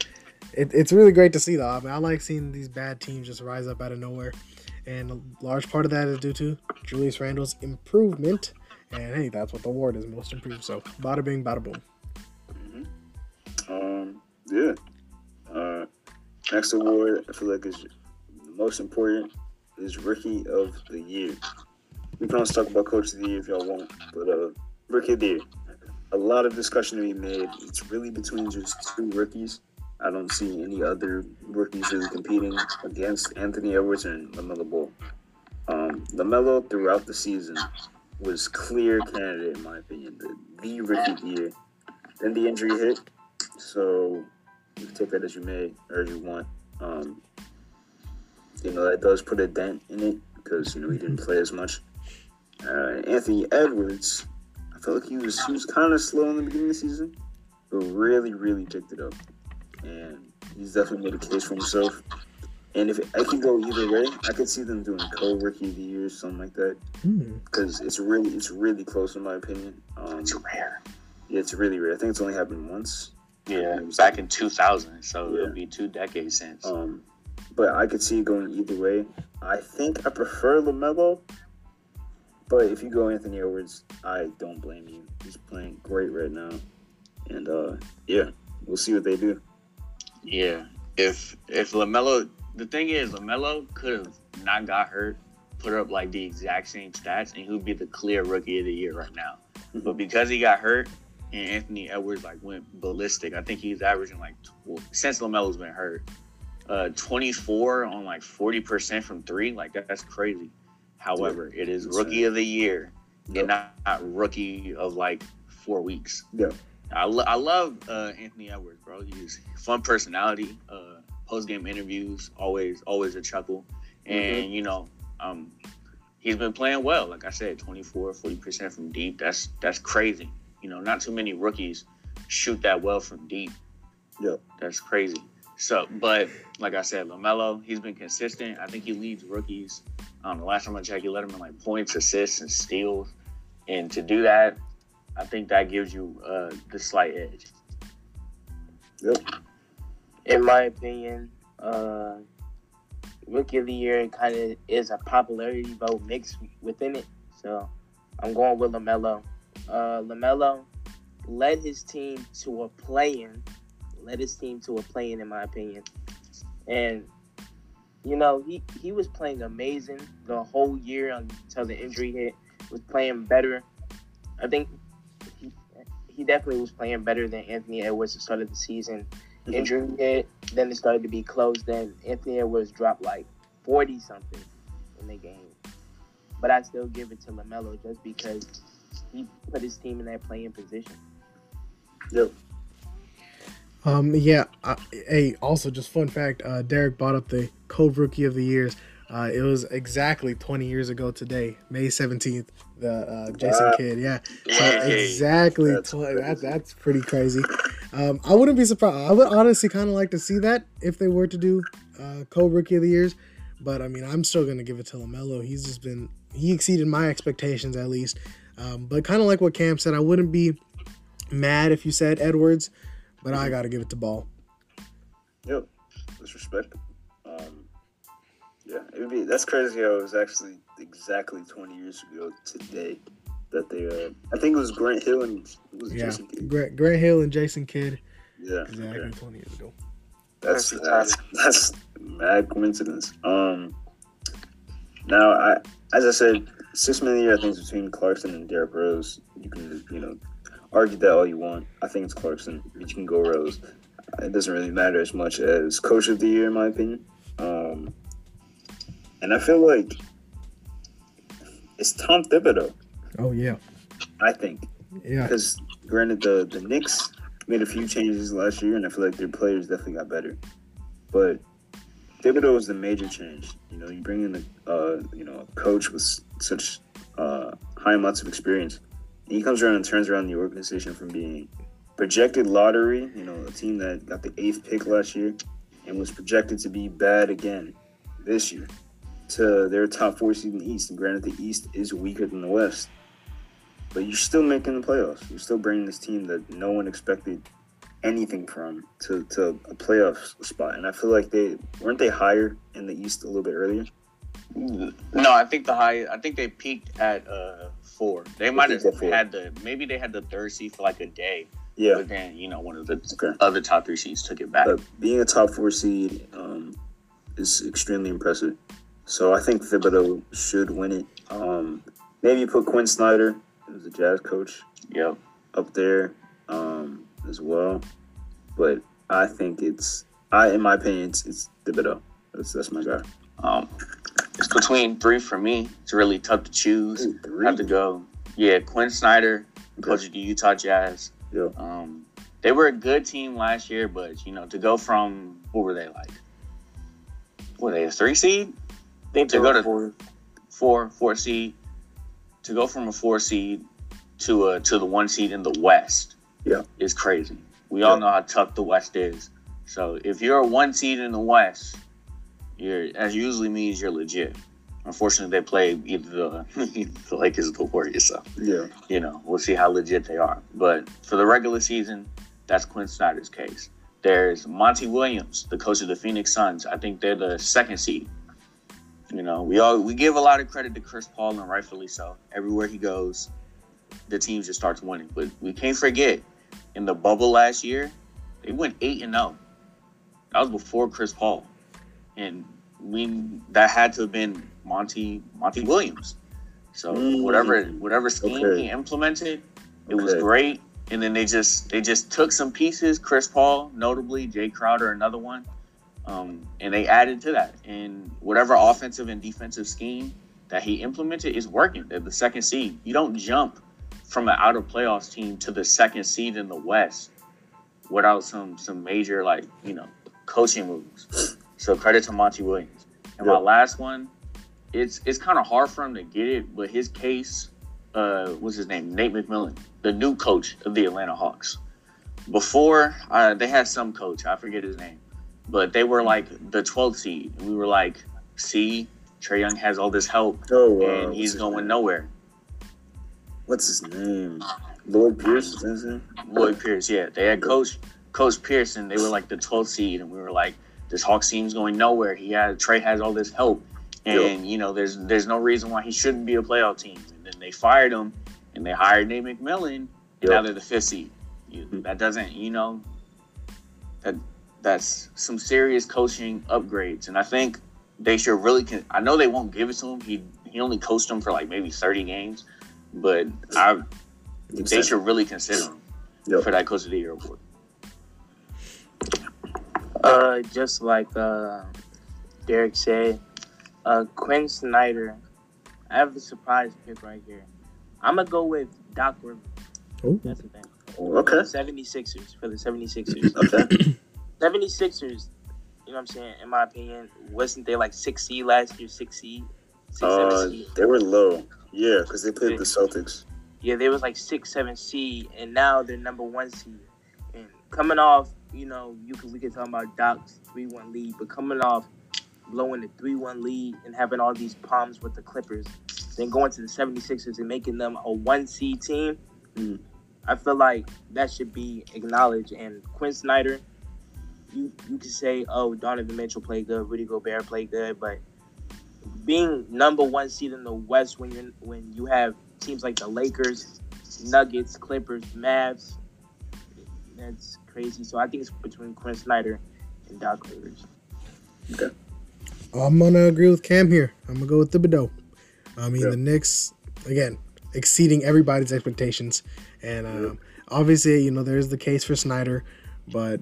it, it's really great to see though. I mean, I like seeing these bad teams just rise up out of nowhere, and a large part of that is due to Julius Randle's improvement. And hey, that's what the award is, most improved. So, bada bing, bada boom. Um, yeah. Uh, next award, I feel like is the most important is Rookie of the Year. We can also talk about Coach of the Year if y'all want, but uh, Rookie of the Year. A lot of discussion to be made. It's really between just two rookies. I don't see any other rookies really competing against Anthony Edwards and LaMelo Ball. Um, LaMelo throughout the season was clear candidate in my opinion, the, the rookie of the year. Then the injury hit, so you can take that as you may or as you want. Um, you know that does put a dent in it because you know he didn't play as much. Uh, Anthony Edwards, I felt like he was he was kind of slow in the beginning of the season, but really really picked it up, and he's definitely made a case for himself. And if I can go either way, I could see them doing co-rookie of the year, or something like that, Hmm. because it's really it's really close in my opinion. Um, It's rare. yeah, it's really rare. I think it's only happened once. Yeah. Back in 2000. So Yeah. it'll be two decades since. Um, but I could see it going either way. I think I prefer Lamelo, but if you go Anthony Edwards, I don't blame you. He's playing great right now, and uh, yeah, we'll see what they do. Yeah. If if Lamelo, the thing is, Lamelo could have not got hurt, put up like the exact same stats, and he would be the clear rookie of the year right now. But because he got hurt and Anthony Edwards like went ballistic, I think he's averaging like tw- since Lamelo's been hurt, uh, 24 on like 40 percent from three. Like that, that's crazy. However, it is rookie of the year Yep. and not, not rookie of like four weeks. Yeah. I, lo- I love uh, Anthony Edwards, bro. He's fun personality. Uh, Post game interviews, always always a chuckle, and you know, um, he's been playing well. Like I said, 24, 40 percent from deep. That's that's crazy. You know, not too many rookies shoot that well from deep. Yep. That's crazy. So, but like I said, Lamelo, he's been consistent. I think he leads rookies. Um, the last time I checked, he led him in like points, assists, and steals. And to do that, I think that gives you uh, the slight edge. Yep. In my opinion, uh, rookie of the year kind of is a popularity vote mixed within it. So I'm going with Lamelo. Uh, Lamelo led his team to a play-in, led his team to a play-in, in my opinion, and you know he he was playing amazing the whole year until the injury hit. Was play-in better. I think he, he definitely was playing better than Anthony Edwards at the start of the season. Mhm. Injury hit, then it started to be close. Then Anthony Edwards dropped like forty something in the game. But I still give it to LaMelo just because he put his team in that playing position. Yep. Um, yeah. Uh, hey, also just fun fact. Uh, Derek bought up the Co- Rookie of the Years. Uh, it was exactly 20 years ago today, May 17th. The uh, Jason Wow. Kidd, yeah. So exactly, That's tw- that, that's pretty crazy. Um, I wouldn't be surprised. I would honestly kind of like to see that if they were to do uh, Co- Rookie of the Years. But I mean, I'm still gonna give it to LaMelo. He's just been he exceeded my expectations at least. Um, but kind of like what Cam said, I wouldn't be mad if you said Edwards, but I got to give it to Ball. Yep. That's respectable. Um, yeah, it would be. That's crazy. How it was actually exactly 20 years ago today that they. Uh, I think it was Grant Hill and it was Yeah, Jason Kidd. Grant, Grant Hill and Jason Kidd. Yeah. Exactly okay. 20 years ago. That's That's that's, that's mad coincidence. Um. Now, I as I said, six man of the year. I think is between Clarkson and Derrick Rose. You can you know argue that all you want. I think it's Clarkson, but you can go Rose. It doesn't really matter as much as coach of the year, in my opinion. Um, and I feel like it's Tom Thibodeau. Oh yeah, I think yeah. because granted the the Knicks made a few changes last year, and I feel like their players definitely got better. But Thibodeau is the major change. You know, you bring in a uh, you know a coach with such uh, high amounts of experience, he comes around and turns around the organization from being projected lottery. You know, a team that got the eighth pick last year and was projected to be bad again this year to their top four seed in the East. And granted, the East is weaker than the West but you're still making the playoffs. You're still bringing this team that no one expected anything from to, to a playoff spot. And I feel like they weren't they higher in the East a little bit earlier. No, I think the high. I think they peaked at uh four. They might have peaked at four. had the maybe they had the third seed for like a day, Yeah, but then you know one of the Okay. other top three seeds took it back. but being a top four seed um, is extremely impressive. So I think Thibodeau should win it. Um, maybe put Quin Snyder, who's a Jazz coach, Yep. up there um, as well. But I think it's I, in my opinion, it's, it's Thibodeau. That's that's my guy. It's between three for me. It's really tough to choose. Ooh, three. have to go. Yeah, Quin Snyder, coach of the Utah Jazz. Yeah. Um, they were a good team last year, but you know, to go from what were they like? Were they a three seed? They To go to- four. Four, four seed. To go from a four seed to a to the one seed in the West, Yeah. is crazy. We all know how tough the West is. So if you're a one seed in the West, you're as usually means you're legit. Unfortunately, they play either the, the Lakers or the Warriors, so Yeah. you know, we'll see how legit they are. But for the regular season, that's Quin Snyder's case. There's Monty Williams, the coach of the Phoenix Suns. I think they're the second seed. You know, we all we give a lot of credit to Chris Paul and rightfully so. Everywhere he goes, the team just starts winning. But we can't forget, in the bubble last year, they went eight and zero. That was before Chris Paul, and we that had to have been Monty Monty Williams. So Mm. whatever whatever scheme Okay. he implemented, it was great. And then they just they just took some pieces, Chris Paul, notably Jae Crowder, another one, um, and they added to that. And whatever offensive and defensive scheme that he implemented is working. They're the second seed. You don't jump from an out of playoffs team to the second seed in the West without some some major like you know coaching moves. So credit to Monty Williams. And my last one, it's it's kind of hard for him to get it, but his case, uh, what's his name? Nate McMillan, the new coach of the Atlanta Hawks. Before uh, they had some coach, I forget his name, but they were like the 12th seed, and we were like, see, Trae Young has all this help, Oh, wow. and he's going name? nowhere. What's his name? Lloyd Pierce, is that his? Lloyd Pierce, yeah, they had coach Coach Pearson, they were like the 12th seed, and we were like, this Hawks team's going nowhere. He had Trae has all this help, and Yep. you know, there's there's no reason why he shouldn't be a playoff team. And then they fired him, and they hired Nate McMillan, and now they're the fifth seed. You, Mhm. that doesn't, you know, that that's some serious coaching upgrades, and I think they should really. Con- I know they won't give it to him. He he only coached them for like maybe 30 games, but I they should really consider him Yep. for that coach of the year award. Uh, just like uh, Derek said, uh, Quin Snyder. I have a surprise pick right here. I'm gonna go with Doc Rivers. Oh. That's the thing. Okay. 76ers for the 76ers. Okay. 76ers, you know what I'm saying? In my opinion, wasn't they like six C last year? Six C. six Uh, seven seed. they were low. Yeah, because they played the Celtics. Yeah, they was like six, seven C, and now they're number one C. And coming off, you know, you could we can talk about Doc's three one lead, but coming off blowing the three one lead and having all these problems with the Clippers, then going to the 76ers and making them a one seed team, Mm. I feel like that should be acknowledged. And Quin Snyder, you you could say, oh, Donovan Mitchell played good, Rudy Gobert played good, but being number one seed in the West when you when you have teams like the Lakers, Nuggets, Clippers, Mavs, that's crazy. So I think it's between Quin Snyder and Doc Rivers. Okay. I'm gonna agree with Cam here. I'm gonna go with the Thibodeau. I mean, Yeah. the Knicks again exceeding everybody's expectations, and um, obviously, you know, there's the case for Snyder, but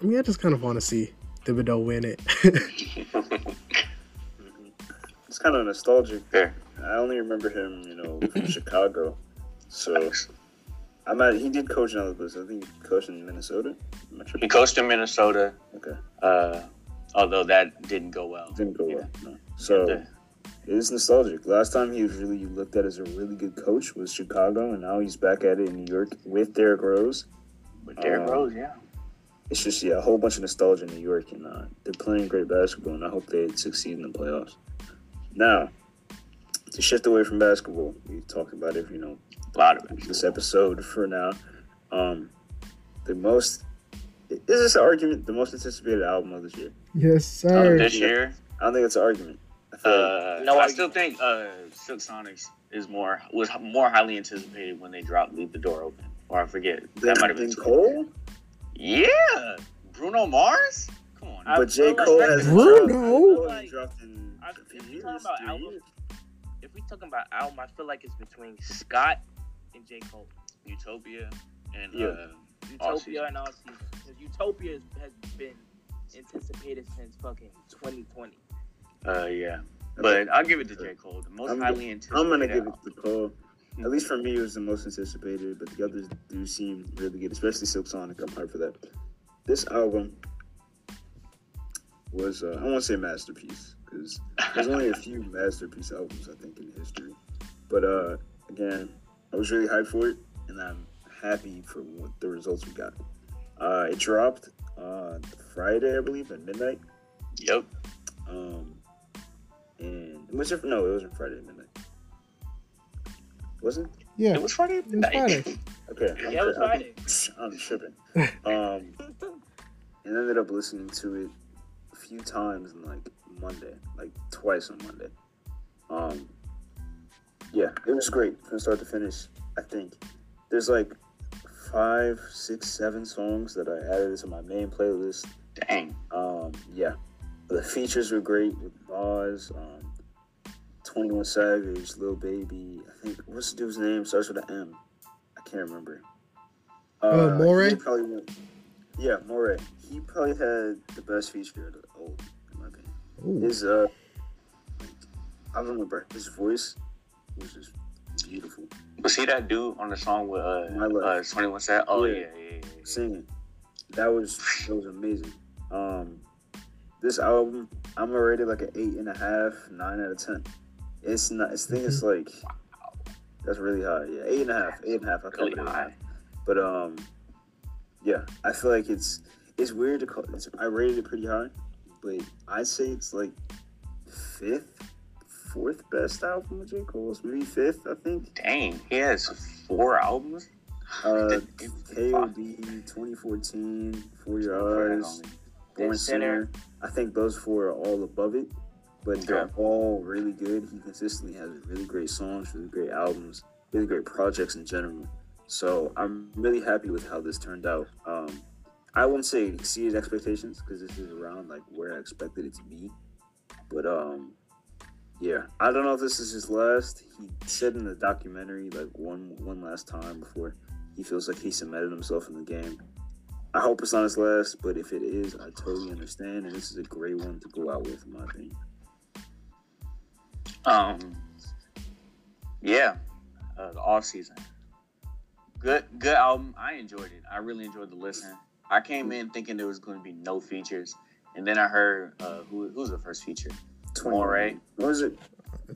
I mean, I just kind of want to see Thibodeau win it. It's kind of nostalgic. Fair. I only remember him, you know, from Chicago. So I'm at. He did coach in other places. I think he coached in Minnesota. I'm not sure. He coached in Minnesota, Okay, uh, although that didn't go well. didn't go well. No. So it is nostalgic. Last time he was really looked at as a really good coach was Chicago, and now he's back at it in New York with Derrick Rose. With Derrick Um, Rose, yeah. It's just yeah, a whole bunch of nostalgia in New York, and uh, they're playing great basketball, and I hope they succeed in the playoffs. Now, to shift away from basketball, we talked about it, you know, A lot of it. this episode for now. Um, the most is this an argument? The most anticipated album of this year? yes, Uh, sir. this year, I don't think it's an argument. I feel like- uh, No I argument. still think uh, Silk Sonics is more was more highly anticipated when they dropped "Leave the Door Open," or I forget that might have been Cole, Yeah, Bruno Mars. Come on, but J Cole has Bruno? Cole Like, dropped in I- a few if we years, talking about three talking about album, I feel like it's between Scott and J Cole. Utopia and Yeah. uh, Utopia season. and all season. Because Utopia has- has been anticipated since fucking 2020. uh, yeah. But I'll give it to J Cole, the most I'm- highly anticipated. I'm gonna give it to Cole. At least for me, it was the most anticipated, but the others do seem really good, especially Silk Sonic. I'm hyped for that. This album was, uh, I won't say masterpiece, because there's only a few masterpiece albums, I think, in history. But uh, again, I was really hyped for it, and I'm happy for what the results we got. Uh, it dropped on Friday, I believe, at midnight. Yep. Um, and was it? No, it wasn't Friday at midnight. Wasn't? Yeah, It was Friday. it was Friday. Okay. I'm Yeah, it was Friday. I'm, I'm tripping. Um, and ended up listening to it a few times and like Monday, like twice on Monday. Um, yeah, it was great from start to finish. I think there's like five, six, seven songs that I added to my main playlist. Dang. Um, yeah, the features were great with Bas, um, Twenty One Savage, Lil Baby. I think what's the dude's name? Starts with an M. I can't remember. Uh, Morray? he Probably, went- yeah, Morray. He probably had the best feature of the old, in my opinion. Ooh. His uh, I remember his voice was just beautiful. Was he that dude on the song with uh, uh 21 Savage? Oh Yeah. yeah, yeah, yeah. singing. That was that was amazing. Um, this album, I'm it like an eight and a half, nine out of ten. It's not. It's thing is like that's really high. Yeah, eight and a half, eight and a half. I Really high. But um, yeah, I feel like it's it's weird to call. It's, I rated it pretty high, but I'd say it's like fifth, fourth best album of J Cole's. Maybe fifth, I think. Dang, he has four albums. Uh, KOD 2014, For Your Eyes. Born. Sinner. I think those four are all above it, but they're all really good. He consistently has really great songs, really great albums, really great projects in general. So I'm really happy with how this turned out. Um, I wouldn't say it exceeded expectations because this is around like where I expected it to be, but um, yeah, I don't know if this is his last. He said in the documentary like one one last time before he feels like he cemented himself in the game. I hope it's not his last, but if it is, I totally understand, and this is a great one to go out with, in my opinion. Um, yeah, uh, the off season. Good, good album. I enjoyed it. I really enjoyed the listen. I came in thinking there was going to be no features, and then I heard uh, who who's the first feature? Morray. What was it?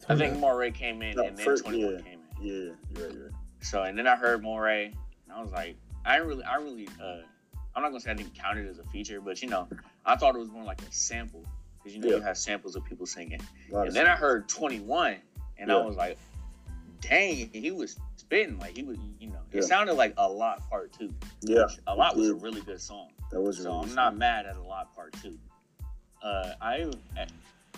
I think Morray came in, No, and then first- Twenty One yeah. came in. Yeah, you're right, you're right. So, and then I heard Morray, and I was like, I really, I really, uh, I'm not gonna say I didn't count it as a feature, but you know, I thought it was more like a sample because you know Yeah. you have samples of people singing. And of then I heard 21, and I was like, dang, he was spitting like he was, you know, it Yeah. sounded like a lot part two. yeah, a lot was a really good song. that was So really I'm not mad at a lot part two. Uh, I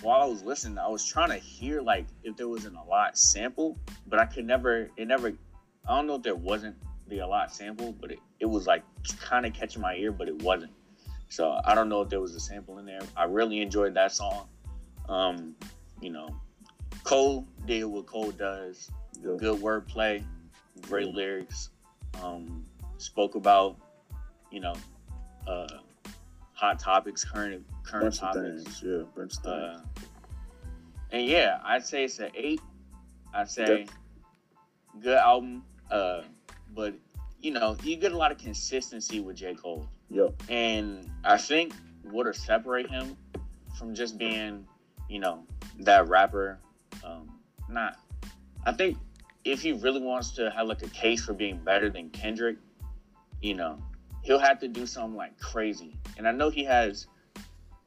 while I was listening, I was trying to hear like if there was an a lot sample, but I could never. It never. I don't know if there wasn't the a lot sample, but it, it was like kind of catching my ear, but it wasn't. So I don't know if there was a sample in there. I really enjoyed that song. Um, you know, Cole did what Cole does. Yeah. Good wordplay, great lyrics. Um, spoke about, you know, uh, hot topics, current current bunch topics. Yeah, bunch of things. Uh, and yeah, I'd say it's an eight. I'd say Okay. good album. Uh, but you know, you get a lot of consistency with J. Cole. yeah, And I think what'll separate him from just being, you know, that rapper, um, not. I think if he really wants to have like a case for being better than Kendrick, you know, he'll have to do something like crazy. And I know he has.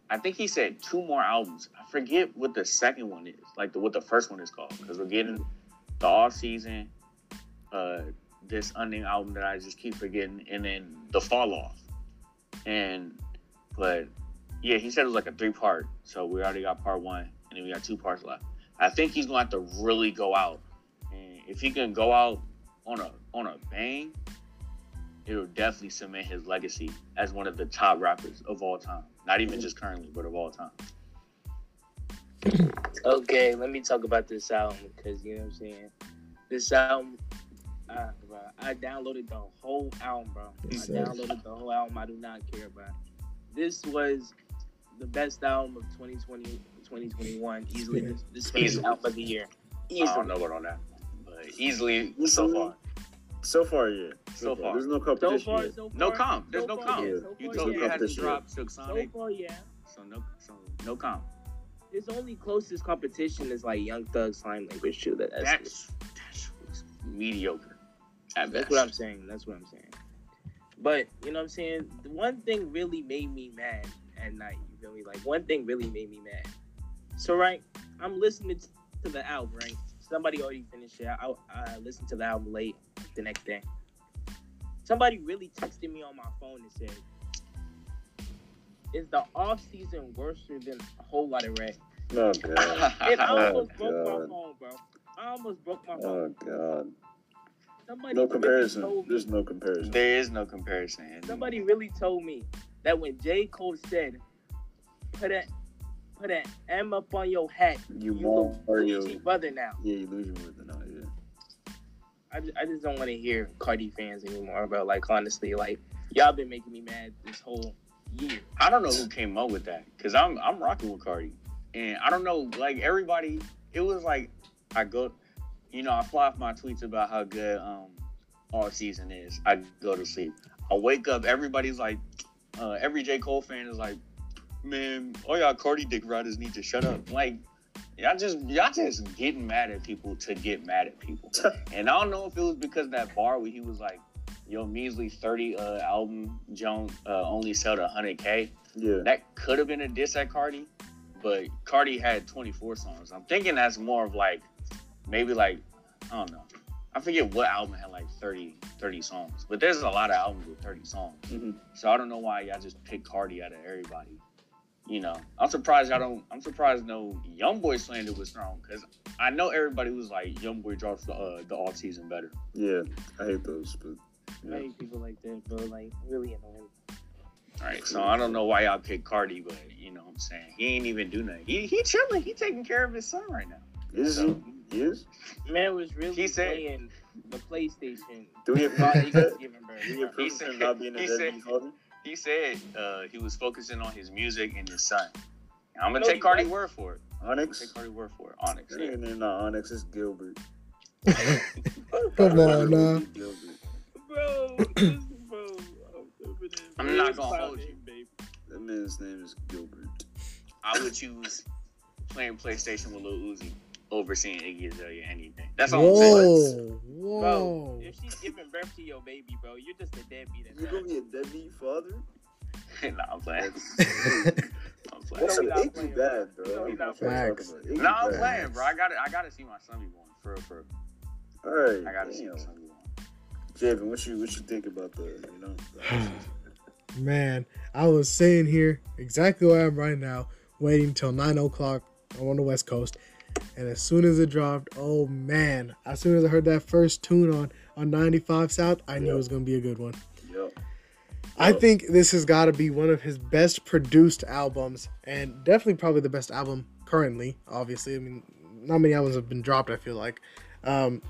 I think he said two more albums. I forget what the second one is, like the what the first one is called, because we're getting the off season, uh, this unnamed album that I just keep forgetting, and then the fall off. And but yeah, he said it was like a three part. So we already got part one, and then we got two parts left. I think he's going to have to really go out, if he can go out on a on a bang, it'll definitely cement his legacy as one of the top rappers of all time. Not even just currently, but of all time. Okay, let me talk about this album because you know what I'm saying. This album, uh, bro, I downloaded the whole album, bro. Yes, I sir. downloaded the whole album. I do not care, bro. This was the best album of 2020, 2021. Easily, Yeah. this, this best Easily. album of the year. I don't know about on that, but easily so far. so far, yeah. So far. there's no So competition. far, yet. so far. No comp. There's so no comp. Yeah, Yeah. so far, Utopia no yeah. hasn't competition. dropped Silk So Sonic, far, yeah. so no, so no comp. Its only closest competition is like Young Thug Slime Language 2. That that's, That's that's mediocre. At that's best. what I'm saying. That's what I'm saying. But you know what I'm saying? The one thing really made me mad at night. You feel me? Like one thing really made me mad. So right, I'm listening to the album. Right, somebody already finished it. I, I listened to the album late the next day. Somebody really texted me on my phone and said, "Is the off season worse than a Whole Lotta Red?" Oh god. And I Oh, almost broke my phone, bro. I almost broke my oh, phone. Oh god. Somebody No comparison. told me- There's no comparison. there is no comparison. Somebody really told me that when J. Cole said, "Put a put an M up on your hat, You you look. Gucci brother now." Yeah, you lose your with it now. Yeah. I just, I just don't want to hear Carti fans anymore, bro. Like honestly, like y'all been making me mad this whole year. I don't know who came up with that because I'm I'm rocking with Carti, and I don't know like everybody. It was like I go, you know, I fly off my tweets about how good um off season is. I go to sleep. I wake up. Everybody's like, uh, every J Cole fan is like, man, all y'all Carti dick riders need to shut up. Like. Y'all just y'all just getting mad at people to get mad at people, and I don't know if it was because of that bar where he was like, "Yo, measly thirty uh, album Jones uh, only sold hundred k." Yeah. That could have been a diss at Carti, but Carti had 24 songs. I'm thinking that's more of like maybe like I don't know. I forget what album had like 30, 30 songs, but there's a lot of albums with 30 songs. Mhm. So I don't know why y'all just pick Carti out of everybody. You know, I'm surprised y'all don't. I'm surprised no YoungBoy slander was thrown because I know everybody was like YoungBoy drops the uh, the off season better. Yeah, I hate those, but I hate people like that, bro. Like really annoying. All right, so I don't know why y'all pick Carti, but you know what I'm saying he ain't even do nothing. He he chilling. He taking care of his son right now. is So- he? He is? Man was really He said- playing the PlayStation. Do we while he was have giving birth. Do we said- not being a he deadbeat said- father? He said uh, he was focusing on his music and his son. I'm gonna No, take he Carti was. word for it. Onyx? Take Carti word for it. Onyx. That Yeah. nigga name not Onyx, it's Gilbert. Come on, nah. Gilbert. bro, this- bro. I'm not gonna hold you. baby. That man's name is Gilbert. I would choose playing PlayStation with Lil Uzi over seeing Iggy Azalea any day. That's all I'm saying. Whoa, Bro, whoa. if she's giving birth to your baby, bro, you're just a deadbeat. at You that. gonna be a deadbeat father? nah, I'm playing. I'm playing. That's we a not Iggy bad, bro. bro. No, I'm not not playing. talking No, I'm playing, bro. I got to I got to see my son be born. For real, for real. All right. I got to see my son be born. Javen, what you what you think about the you know? The Man, I was sitting here exactly where I am right now, waiting till nine o'clock. I'm on the West Coast, and as soon as it dropped, oh man! As soon as I heard that first tune on on 95 South, I knew it was gonna be a good one. Yo, I think this has got to be one of his best produced albums, and definitely probably the best album currently. Obviously, I mean, not many albums have been dropped. I feel like, um,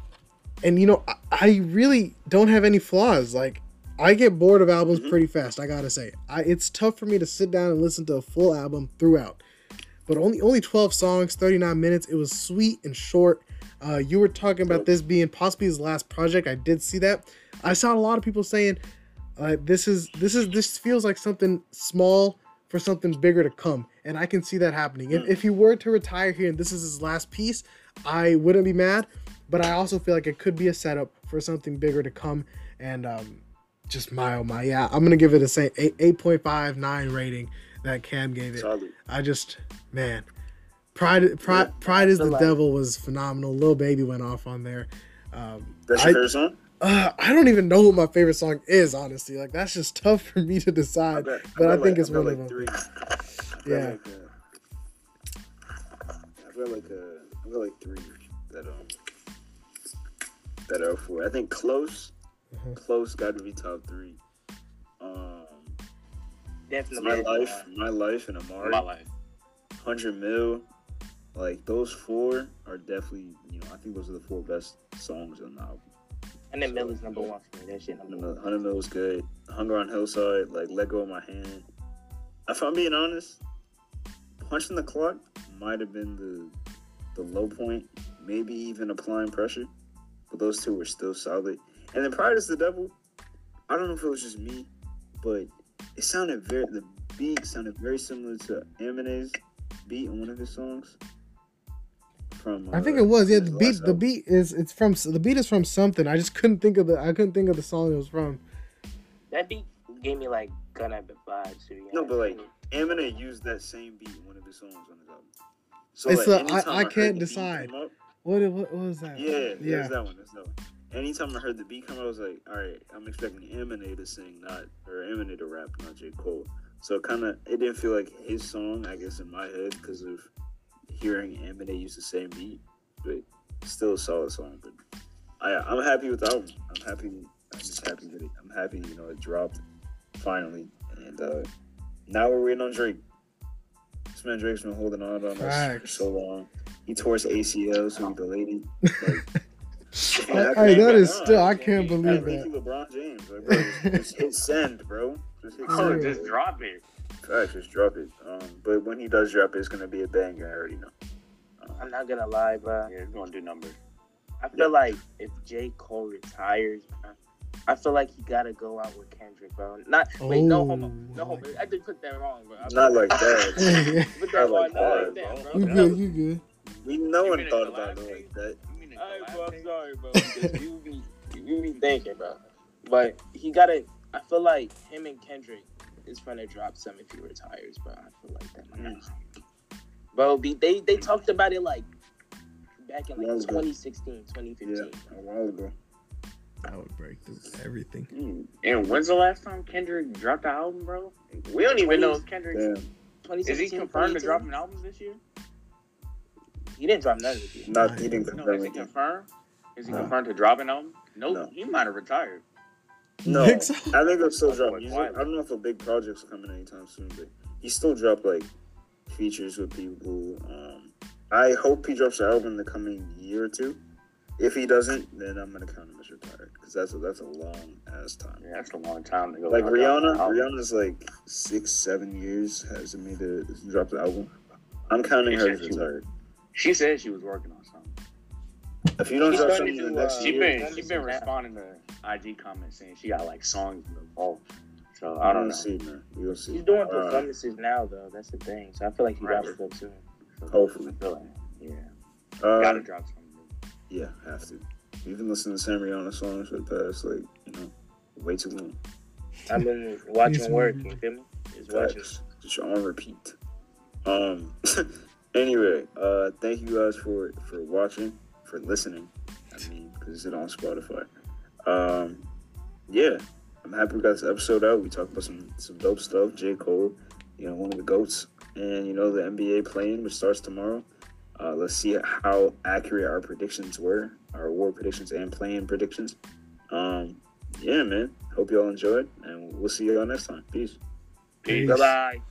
and you know, I, I really don't have any flaws. Like, I get bored of albums Mhm. pretty fast. I gotta say, I, it's tough for me to sit down and listen to a full album throughout. But only only 12 songs, 39 minutes. It was sweet and short. Uh, you were talking about this being possibly his last project. I did see that. I saw a lot of people saying uh, this is this is this feels like something small for something bigger to come, and I can see that happening. If, if he were to retire here and this is his last piece, I wouldn't be mad. But I also feel like it could be a setup for something bigger to come, and um, just my oh my yeah, I'm gonna give it a point five nine rating that Cam gave it. solid. I just man, pride pride Yeah, pride is the like- devil was phenomenal. Lil Baby went off on there. Um, That's I- your favorite song? uh, I don't even know what my favorite song is, honestly. Like that's just tough for me to I decide. got- but I think like- it's I one of them. I Yeah. Like a, I got like a, I got like three that um that are for. I think close, Mhm. close got to be top three. Um, Definitely. my life, my life, and Amari, My life. hundred mil. Like those four are definitely, you know, I think those are the four best songs on the album. And then Miller's number one for me. That shit number one. 100 mil was good. Hunger on Hillside, like let go of my hand. If I'm being honest, punching the clock might have been the the low point, maybe even applying pressure. But those two were still solid. And then Pride is the Devil, I don't know if it was just me, but it sounded very the beat sounded very similar to Eminem's beat on one of his songs. From I think uh, it was. Yeah, the beat. last The beat is. It's from. The beat is from something. I just couldn't think of the. I couldn't think of the song it was from. That beat gave me like Gunna vibes. To be No, but, like, Eminem used that same beat in one of his songs on his album. So It's like, a- I- I can't decide. up- What? What, what was that? yeah, yeah, Yeah. that's that one. That's that one. Anytime I heard the beat come, I was like, all right, I'm expecting Eminem to sing, not or Eminem to rap, not J Cole. So kind of, it didn't feel like his song, I guess, in my head because of hearing Eminem use the same beat, but still a solid song. But I, I'm happy with the album. I'm happy. I'm just happy that it. I'm happy, you know, it dropped finally, and uh now we're waiting on Drake. This man Drake's been holding on on us for so long. He tore his ACL, so he delayed it. Like, I, act I, like that is still. I can't Act believe that. LeBron James, like, bro. Just, just hit send, bro. Just hit Oh, send. just drop it. Facts, just drop it. Um, but when he does drop it, it's gonna be a banger. I already know. I'm Um, not gonna lie, bro. Yeah, it's gonna do numbers. I feel like if J Cole retires, bro, I feel like he gotta go out with Kendrick, bro. Not wait, no Oh, homo, no homo. like I did put that wrong, bro. I not like that. Put I that like not that, like that, bro. bro. you good? You good? We no one thought about collab it like that. You mean a Alright, collab bro, I'm thing? sorry, bro. Because you be you be thinking, bro. But he gotta. I feel like him and Kendrick is gonna drop some if he retires, bro. I feel like that. Mm. Bro, be, they they talked about it like back in like 2016, 2015. Yeah, a while ago. That would break through everything. Mm. And when's the last time Kendrick dropped an album, bro? We don't even Wait, no, know. it's Kendrick. Damn. Is he confirmed to 2018? drop an album this year? He didn't drop none of it. Not he didn't No, confirm is he confirmed? Is he No. confirmed to drop an album? No, No. he might have retired. No, I think he'll still That's drop music. wild. I don't know if a big project's coming anytime soon, but he still drop like features with people. Um, I hope he drops an album in the coming year or two. If he doesn't, then I'm gonna count him as retired because that's a, that's a long ass time. Yeah, that's a long time to go. Like Rihanna. Rihanna's like six, seven years hasn't made a dropped the album. I'm counting her as She- retired. She said she was working on something. If you don't She's drop something in to the next uh, She year, been she been now. responding to IG comments saying she got like songs in the vault. So I I don't don't know. see, man. We'll see. He's doing Uh, performances now, though. That's the thing. So I feel like he Right. got to soon. So, Hopefully. I feel like- yeah, uh, gotta drop something. Yeah, have to. We've been listening to Sam Rihanna songs for the past, like, you know, way too long. I've been watching He's work. You feel me? Just watching. Facts. Just on repeat. Um. anyway, uh, thank you guys for for watching, for listening. I mean, because it's on Spotify. Um, yeah, I'm happy we got this episode out. We talked about some some dope stuff. J Cole, you know, one of the goats, and you know the NBA play-in, which starts tomorrow. Uh, let's see how accurate our predictions were, our award predictions and play-in predictions. Um, yeah, man. Hope y'all enjoyed, and we'll see y'all next time. Peace. Peace. Bye bye.